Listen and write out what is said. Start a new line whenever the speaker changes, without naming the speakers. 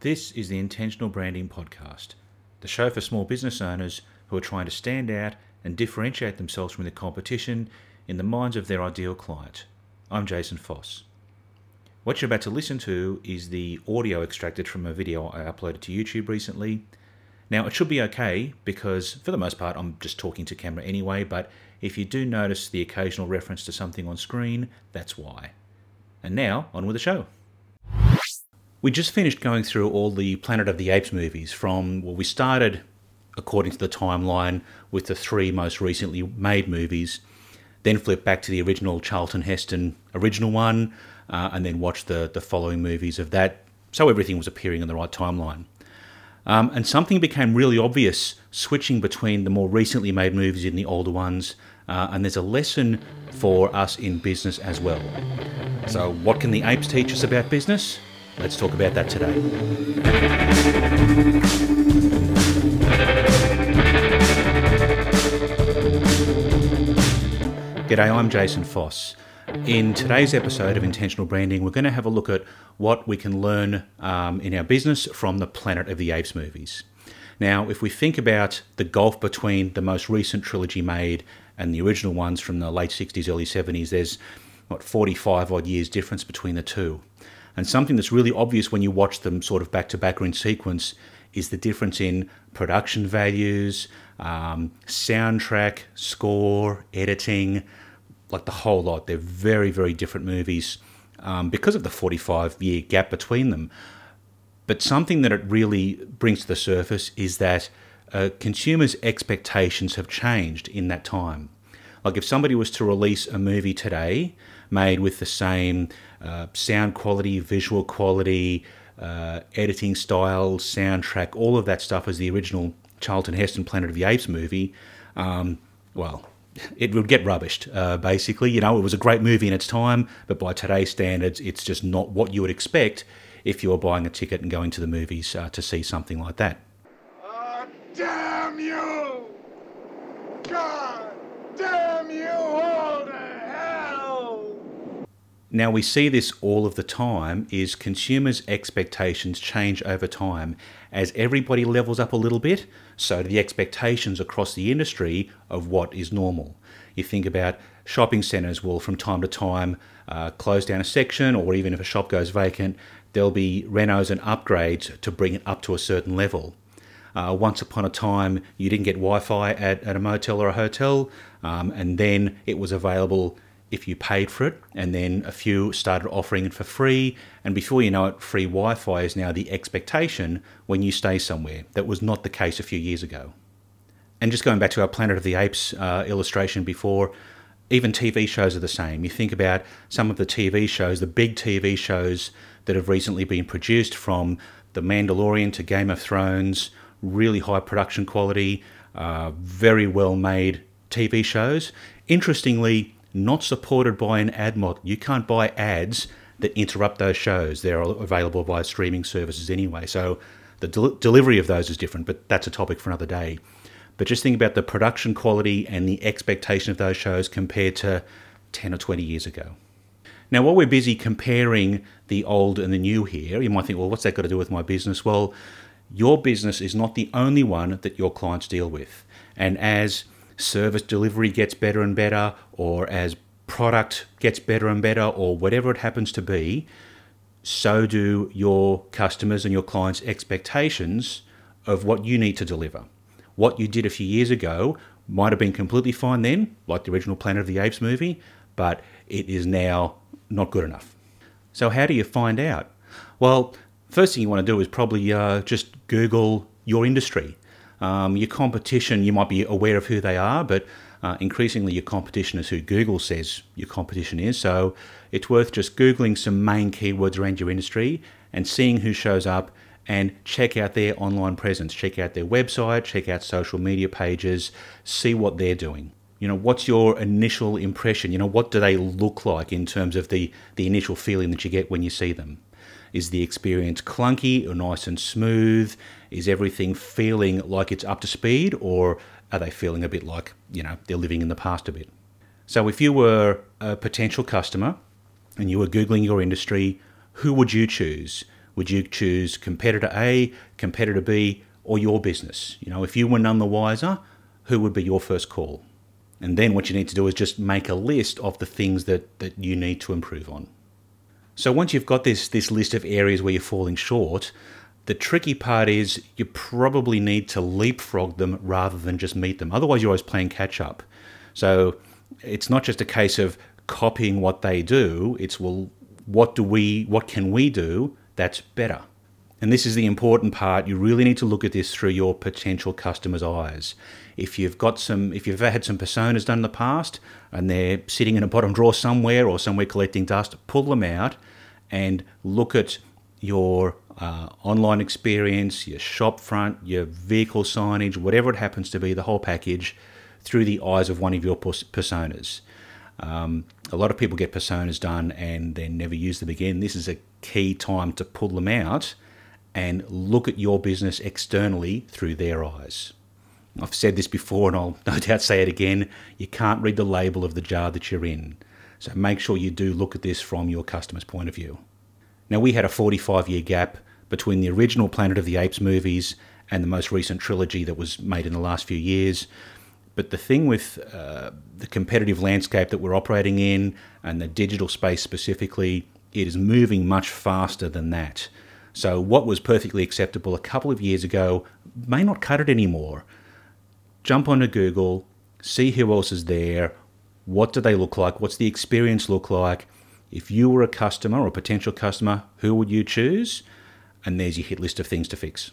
This is the Intentional Branding Podcast, the show for small business owners who are trying to stand out and differentiate themselves from the competition in the minds of their ideal client. I'm Jason Foss. What you're about to listen to is the audio extracted from a video I uploaded to YouTube recently. Now, it should be okay because, for the most part, I'm just talking to camera anyway, but if you do notice the occasional reference to something on screen, that's why. And now, on with the show. We just finished going through all the Planet of the Apes movies from, well, we started according to the timeline with the three most recently made movies, then flipped back to the original Charlton Heston original one, uh, and then watched the, the following movies of that, so everything was appearing in the right timeline. Um, and something became really obvious switching between the more recently made movies and the older ones, uh, and there's a lesson for us in business as well. So, what can the apes teach us about business? Let's talk about that today. G'day, I'm Jason Foss. In today's episode of Intentional Branding, we're going to have a look at what we can learn um, in our business from the Planet of the Apes movies. Now, if we think about the gulf between the most recent trilogy made and the original ones from the late 60s, early 70s, there's what 45 odd years difference between the two. And something that's really obvious when you watch them sort of back to back or in sequence is the difference in production values, um, soundtrack, score, editing, like the whole lot. They're very, very different movies um, because of the 45 year gap between them. But something that it really brings to the surface is that uh, consumers' expectations have changed in that time. Like if somebody was to release a movie today made with the same uh, sound quality, visual quality, uh, editing style, soundtrack, all of that stuff as the original Charlton Heston Planet of the Apes movie, um, well, it would get rubbished, uh, basically. You know, it was a great movie in its time, but by today's standards, it's just not what you would expect if you were buying a ticket and going to the movies uh, to see something like that.
Oh, damn you! God damn you all to hell!
Now we see this all of the time is consumers' expectations change over time as everybody levels up a little bit, so do the expectations across the industry of what is normal. You think about shopping centres will from time to time uh, close down a section or even if a shop goes vacant, there'll be renos and upgrades to bring it up to a certain level. Uh, once upon a time, you didn't get Wi Fi at, at a motel or a hotel, um, and then it was available if you paid for it, and then a few started offering it for free. And before you know it, free Wi Fi is now the expectation when you stay somewhere. That was not the case a few years ago. And just going back to our Planet of the Apes uh, illustration before, even TV shows are the same. You think about some of the TV shows, the big TV shows that have recently been produced from The Mandalorian to Game of Thrones, really high production quality, uh, very well made TV shows. Interestingly, not supported by an ad model. You can't buy ads that interrupt those shows. They're available via streaming services anyway. So the del- delivery of those is different, but that's a topic for another day. But just think about the production quality and the expectation of those shows compared to 10 or 20 years ago. Now, while we're busy comparing the old and the new here, you might think, well, what's that got to do with my business? Well, your business is not the only one that your clients deal with. And as service delivery gets better and better, or as product gets better and better, or whatever it happens to be, so do your customers and your clients' expectations of what you need to deliver. What you did a few years ago might have been completely fine then, like the original Planet of the Apes movie, but it is now not good enough. So, how do you find out? Well, first thing you want to do is probably uh, just Google your industry. Um, your competition, you might be aware of who they are, but uh, increasingly your competition is who Google says your competition is. So it's worth just Googling some main keywords around your industry and seeing who shows up and check out their online presence, check out their website, check out social media pages, see what they're doing. You know, what's your initial impression? You know, what do they look like in terms of the, the initial feeling that you get when you see them? Is the experience clunky or nice and smooth? Is everything feeling like it's up to speed or are they feeling a bit like, you know, they're living in the past a bit? So if you were a potential customer and you were Googling your industry, who would you choose? Would you choose competitor A, competitor B, or your business? You know, if you were none the wiser, who would be your first call? And then what you need to do is just make a list of the things that, that you need to improve on. So once you've got this this list of areas where you're falling short, the tricky part is you probably need to leapfrog them rather than just meet them. Otherwise, you're always playing catch up. So it's not just a case of copying what they do. It's well, what do we, what can we do that's better? And this is the important part. You really need to look at this through your potential customer's eyes. If you've got some, if you've ever had some personas done in the past and they're sitting in a bottom drawer somewhere or somewhere collecting dust, pull them out and look at your uh, online experience, your shop front, your vehicle signage, whatever it happens to be, the whole package, through the eyes of one of your personas. Um, a lot of people get personas done and then never use them again. This is a key time to pull them out and look at your business externally through their eyes. I've said this before and I'll no doubt say it again. You can't read the label of the jar that you're in. So make sure you do look at this from your customer's point of view. Now, we had a 45 year gap between the original Planet of the Apes movies and the most recent trilogy that was made in the last few years. But the thing with uh, the competitive landscape that we're operating in and the digital space specifically, it is moving much faster than that. So, what was perfectly acceptable a couple of years ago may not cut it anymore. Jump onto Google, see who else is there, what do they look like, what's the experience look like. If you were a customer or a potential customer, who would you choose? And there's your hit list of things to fix.